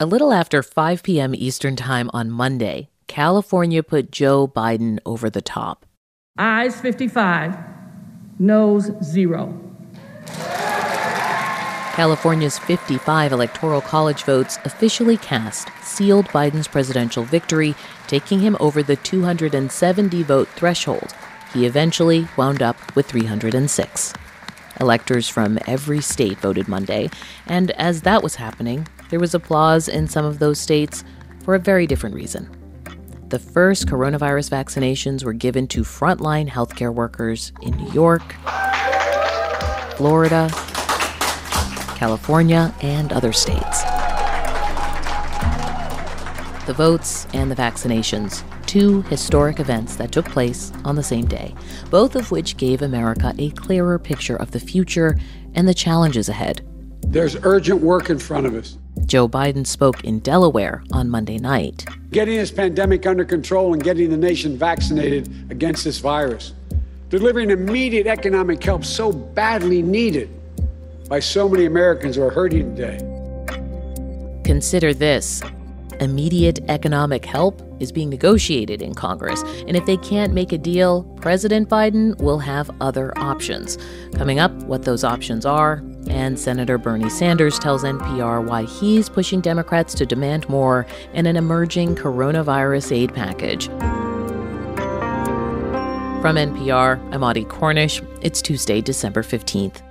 A little after 5 p.m. Eastern Time on Monday, California put Joe Biden over the top. Ayes 55, noes 0. California's 55 electoral college votes officially cast sealed Biden's presidential victory, taking him over the 270 vote threshold. He eventually wound up with 306. Electors from every state voted Monday, and as that was happening, there was applause in some of those states for a very different reason. The first coronavirus vaccinations were given to frontline healthcare workers in New York, Florida, California, and other states. The votes and the vaccinations, two historic events that took place on the same day, both of which gave America a clearer picture of the future and the challenges ahead. There's urgent work in front of us. Joe Biden spoke in Delaware on Monday night. Getting this pandemic under control and getting the nation vaccinated against this virus. Delivering immediate economic help so badly needed by so many Americans who are hurting today. Consider this immediate economic help is being negotiated in Congress. And if they can't make a deal, President Biden will have other options. Coming up, what those options are. And Senator Bernie Sanders tells NPR why he's pushing Democrats to demand more in an emerging coronavirus aid package. From NPR, I'm Audie Cornish. It's Tuesday, December 15th.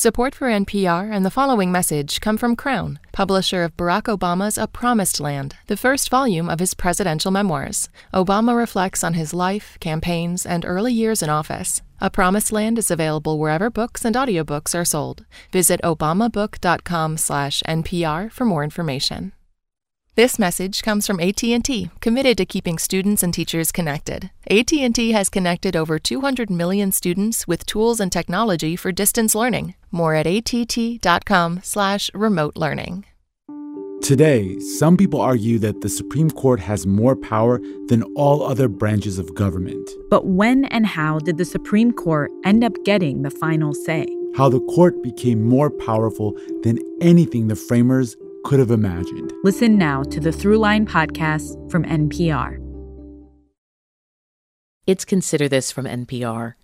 Support for NPR and the following message come from Crown, publisher of Barack Obama's A Promised Land, the first volume of his presidential memoirs. Obama reflects on his life, campaigns, and early years in office. A Promised Land is available wherever books and audiobooks are sold. Visit obamabook.com/npr for more information. This message comes from AT&T, committed to keeping students and teachers connected. AT&T has connected over 200 million students with tools and technology for distance learning. More at att.com/remote learning. Today, some people argue that the Supreme Court has more power than all other branches of government. But when and how did the Supreme Court end up getting the final say? How the court became more powerful than anything the framers could have imagined. Listen now to the Throughline podcast from NPR. It's Consider This from NPR.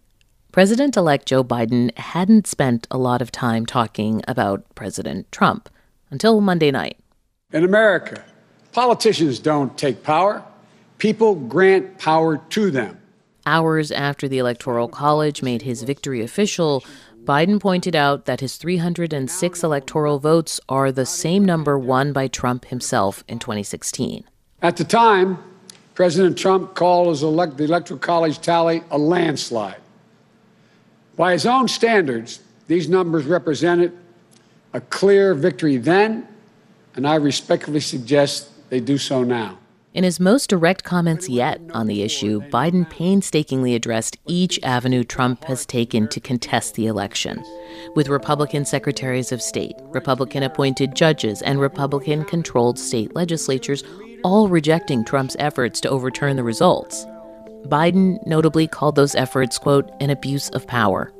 President elect Joe Biden hadn't spent a lot of time talking about President Trump until Monday night. In America, politicians don't take power, people grant power to them. Hours after the Electoral College made his victory official, Biden pointed out that his 306 electoral votes are the same number won by Trump himself in 2016. At the time, President Trump called his elect- the Electoral College tally a landslide. By his own standards, these numbers represented a clear victory then, and I respectfully suggest they do so now. In his most direct comments yet on the issue, Biden painstakingly addressed each avenue Trump has taken to contest the election. With Republican secretaries of state, Republican appointed judges, and Republican controlled state legislatures all rejecting Trump's efforts to overturn the results. Biden notably called those efforts, quote, an abuse of power.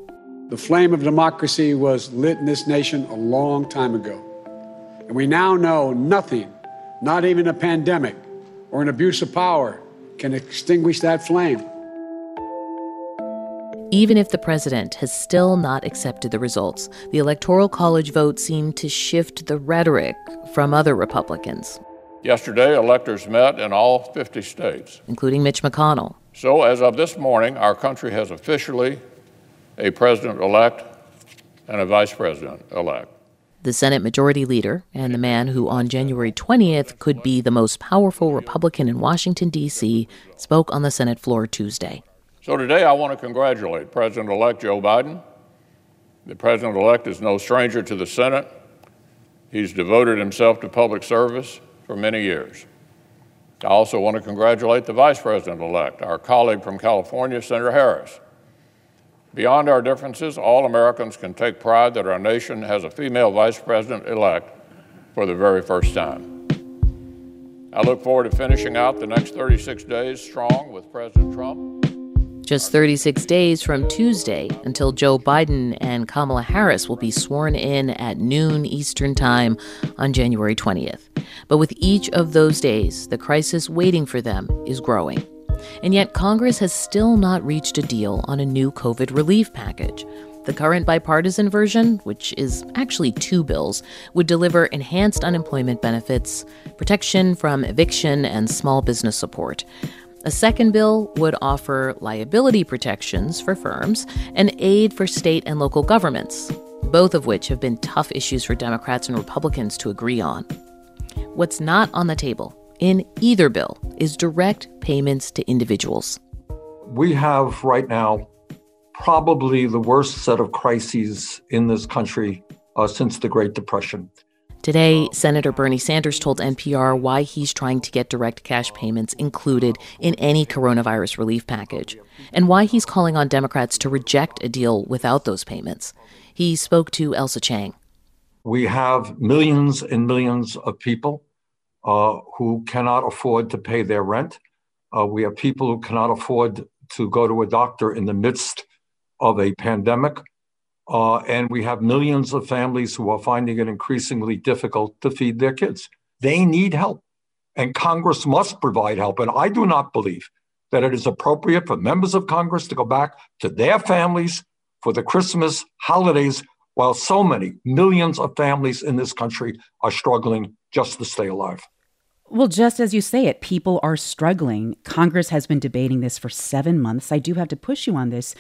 The flame of democracy was lit in this nation a long time ago. And we now know nothing, not even a pandemic, or an abuse of power can extinguish that flame. Even if the president has still not accepted the results, the Electoral College vote seemed to shift the rhetoric from other Republicans. Yesterday, electors met in all 50 states, including Mitch McConnell. So, as of this morning, our country has officially a president elect and a vice president elect the Senate Majority Leader and the man who on January 20th could be the most powerful Republican in Washington, D.C., spoke on the Senate floor Tuesday. So today I want to congratulate President elect Joe Biden. The president elect is no stranger to the Senate. He's devoted himself to public service for many years. I also want to congratulate the vice president elect, our colleague from California, Senator Harris. Beyond our differences, all Americans can take pride that our nation has a female vice president elect for the very first time. I look forward to finishing out the next 36 days strong with President Trump. Just 36 days from Tuesday until Joe Biden and Kamala Harris will be sworn in at noon Eastern Time on January 20th. But with each of those days, the crisis waiting for them is growing. And yet, Congress has still not reached a deal on a new COVID relief package. The current bipartisan version, which is actually two bills, would deliver enhanced unemployment benefits, protection from eviction, and small business support. A second bill would offer liability protections for firms and aid for state and local governments, both of which have been tough issues for Democrats and Republicans to agree on. What's not on the table in either bill is direct payments to individuals. We have right now probably the worst set of crises in this country uh, since the Great Depression. Today, Senator Bernie Sanders told NPR why he's trying to get direct cash payments included in any coronavirus relief package, and why he's calling on Democrats to reject a deal without those payments. He spoke to Ailsa Chang. We have millions and millions of people uh, who cannot afford to pay their rent. Uh, we have people who cannot afford to go to a doctor in the midst of a pandemic. Uh, and we have millions of families who are finding it increasingly difficult to feed their kids. They need help, and Congress must provide help. And I do not believe that it is appropriate for members of Congress to go back to their families for the Christmas holidays while so many millions of families in this country are struggling just to stay alive. Well, just as you say it, people are struggling. Congress has been debating this for seven months. I do have to push you on this.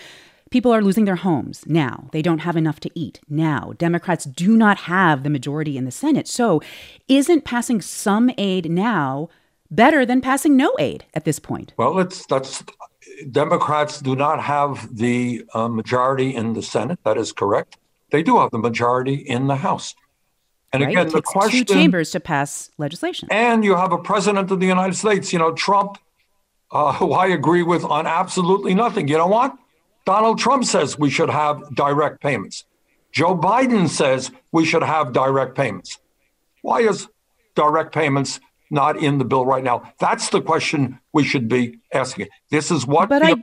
People are losing their homes now. They don't have enough to eat now. Democrats do not have the majority in the Senate. So, isn't passing some aid now better than passing no aid at this point? Well, it's that's Democrats do not have the uh, majority in the Senate. That is correct. They do have the majority in the House. And right? again, it the question two chambers to pass legislation. And you have a president of the United States, you know, Trump, uh, who I agree with on absolutely nothing. You know what? Donald Trump says we should have direct payments. Joe Biden says we should have direct payments. Why is direct payments not in the bill right now? That's the question we should be asking. This is what but I,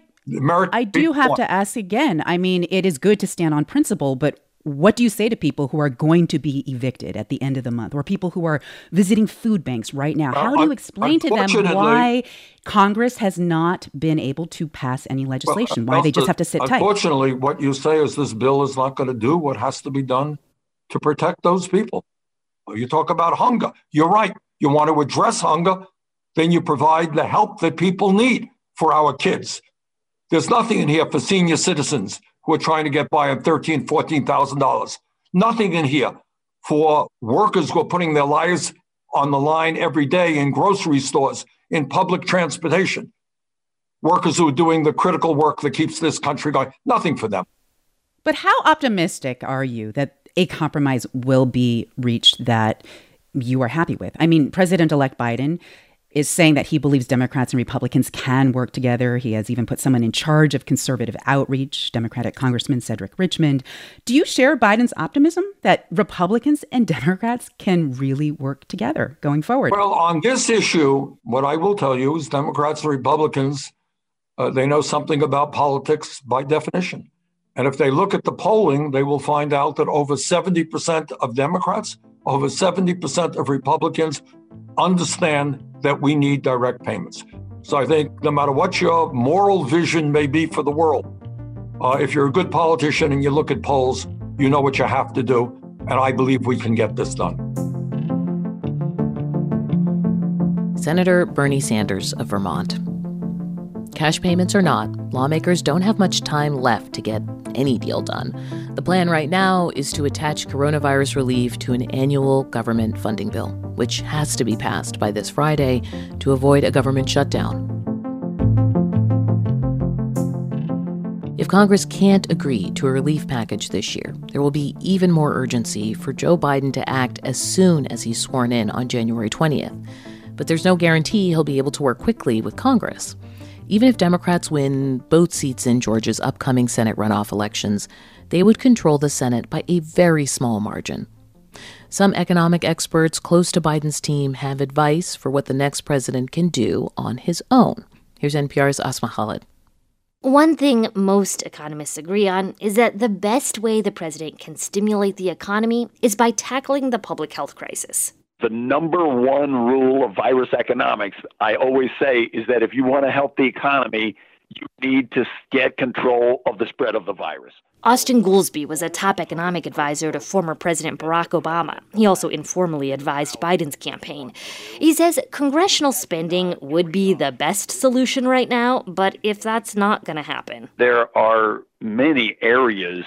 I do have to ask again. I mean, it is good to stand on principle, but what do you say to people who are going to be evicted at the end of the month or people who are visiting food banks right now? How do you explain to them why Congress has not been able to pass any legislation? Well, why they just have to sit unfortunately, tight? Unfortunately, what you say is this bill is not going to do what has to be done to protect those people. You talk about hunger. You're right. You want to address hunger, then you provide the help that people need for our kids. There's nothing in here for senior citizens who are trying to get by on $13,000, $14,000. Nothing in here for workers who are putting their lives on the line every day in grocery stores, in public transportation. Workers who are doing the critical work that keeps this country going. Nothing for them. But how optimistic are you that a compromise will be reached that you are happy with? I mean, President elect Biden is saying that he believes Democrats and Republicans can work together. He has even put someone in charge of conservative outreach, Democratic Congressman Cedric Richmond. Do you share Biden's optimism that Republicans and Democrats can really work together going forward? Well, on this issue, what I will tell you is Democrats and Republicans, uh, they know something about politics by definition. And if they look at the polling, they will find out that over 70% of Democrats, over 70% of Republicans understand that we need direct payments. So I think no matter what your moral vision may be for the world, uh, if you're a good politician and you look at polls, you know what you have to do. And I believe we can get this done. Senator Bernie Sanders of Vermont. Cash payments or not, lawmakers don't have much time left to get any deal done. The plan right now is to attach coronavirus relief to an annual government funding bill, which has to be passed by this Friday to avoid a government shutdown. If Congress can't agree to a relief package this year, there will be even more urgency for Joe Biden to act as soon as he's sworn in on January 20th. But there's no guarantee he'll be able to work quickly with Congress. Even if Democrats win both seats in Georgia's upcoming Senate runoff elections, they would control the Senate by a very small margin. Some economic experts close to Biden's team have advice for what the next president can do on his own. Here's NPR's Asma Khalid. One thing most economists agree on is that the best way the president can stimulate the economy is by tackling the public health crisis. The number one rule of virus economics, I always say, is that if you want to help the economy, you need to get control of the spread of the virus. Austin Goolsbee was a top economic advisor to former President Barack Obama. He also informally advised Biden's campaign. He says congressional spending would be the best solution right now, but if that's not going to happen, there are many areas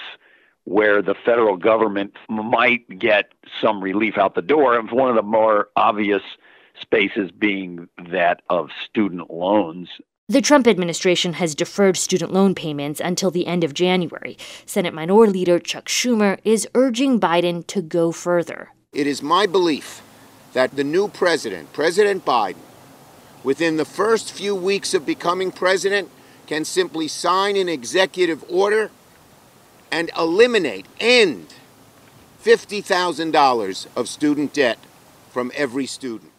where the federal government might get some relief out the door. And one of the more obvious spaces being that of student loans. The Trump administration has deferred student loan payments until the end of January. Senate Minority Leader Chuck Schumer is urging Biden to go further. It is my belief that the new president, President Biden, within the first few weeks of becoming president, can simply sign an executive order and eliminate, end $50,000 of student debt from every student.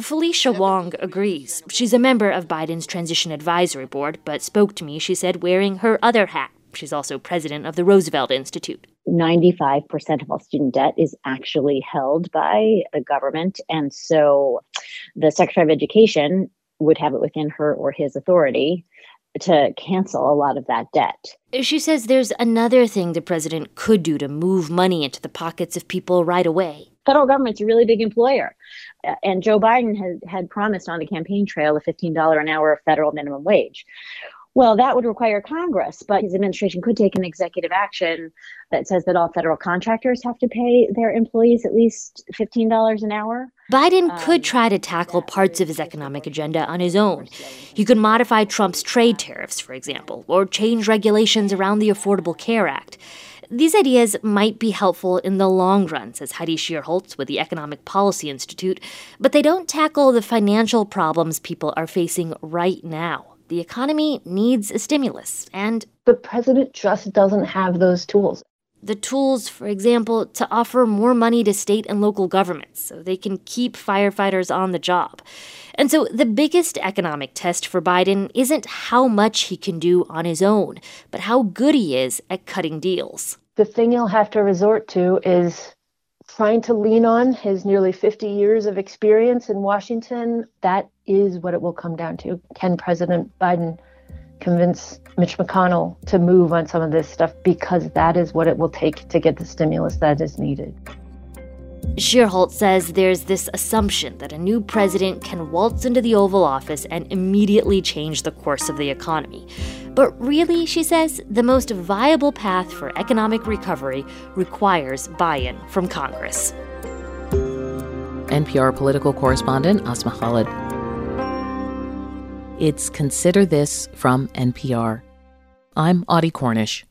Felicia Wong agrees. She's a member of Biden's Transition Advisory Board, but spoke to me, she said, wearing her other hat. She's also president of the Roosevelt Institute. 95% of all student debt is actually held by the government. And so the Secretary of Education would have it within her or his authority to cancel a lot of that debt. She says there's another thing the president could do to move money into the pockets of people right away. Federal government's a really big employer. And Joe Biden had, had promised on the campaign trail a $15 an hour federal minimum wage. Well, that would require Congress, but his administration could take an executive action that says that all federal contractors have to pay their employees at least $15 an hour. Biden um, could try to tackle parts of his economic agenda on his own. He could modify Trump's trade tariffs, for example, or change regulations around the Affordable Care Act. These ideas might be helpful in the long run, says Heidi Shierholz with the Economic Policy Institute, but they don't tackle the financial problems people are facing right now the economy needs a stimulus, and the president just doesn't have those tools. The tools, for example, to offer more money to state and local governments so they can keep firefighters on the job. And so the biggest economic test for Biden isn't how much he can do on his own, but how good he is at cutting deals. The thing he'll have to resort to is trying to lean on his nearly 50 years of experience in Washington. That is what it will come down to. Can President Biden convince Mitch McConnell to move on some of this stuff because that is what it will take to get the stimulus that is needed. Shierholz says there's this assumption that a new president can waltz into the Oval Office and immediately change the course of the economy. But really, she says, the most viable path for economic recovery requires buy in from Congress. NPR political correspondent Asma Khalid. It's Consider This from NPR. I'm Audie Cornish.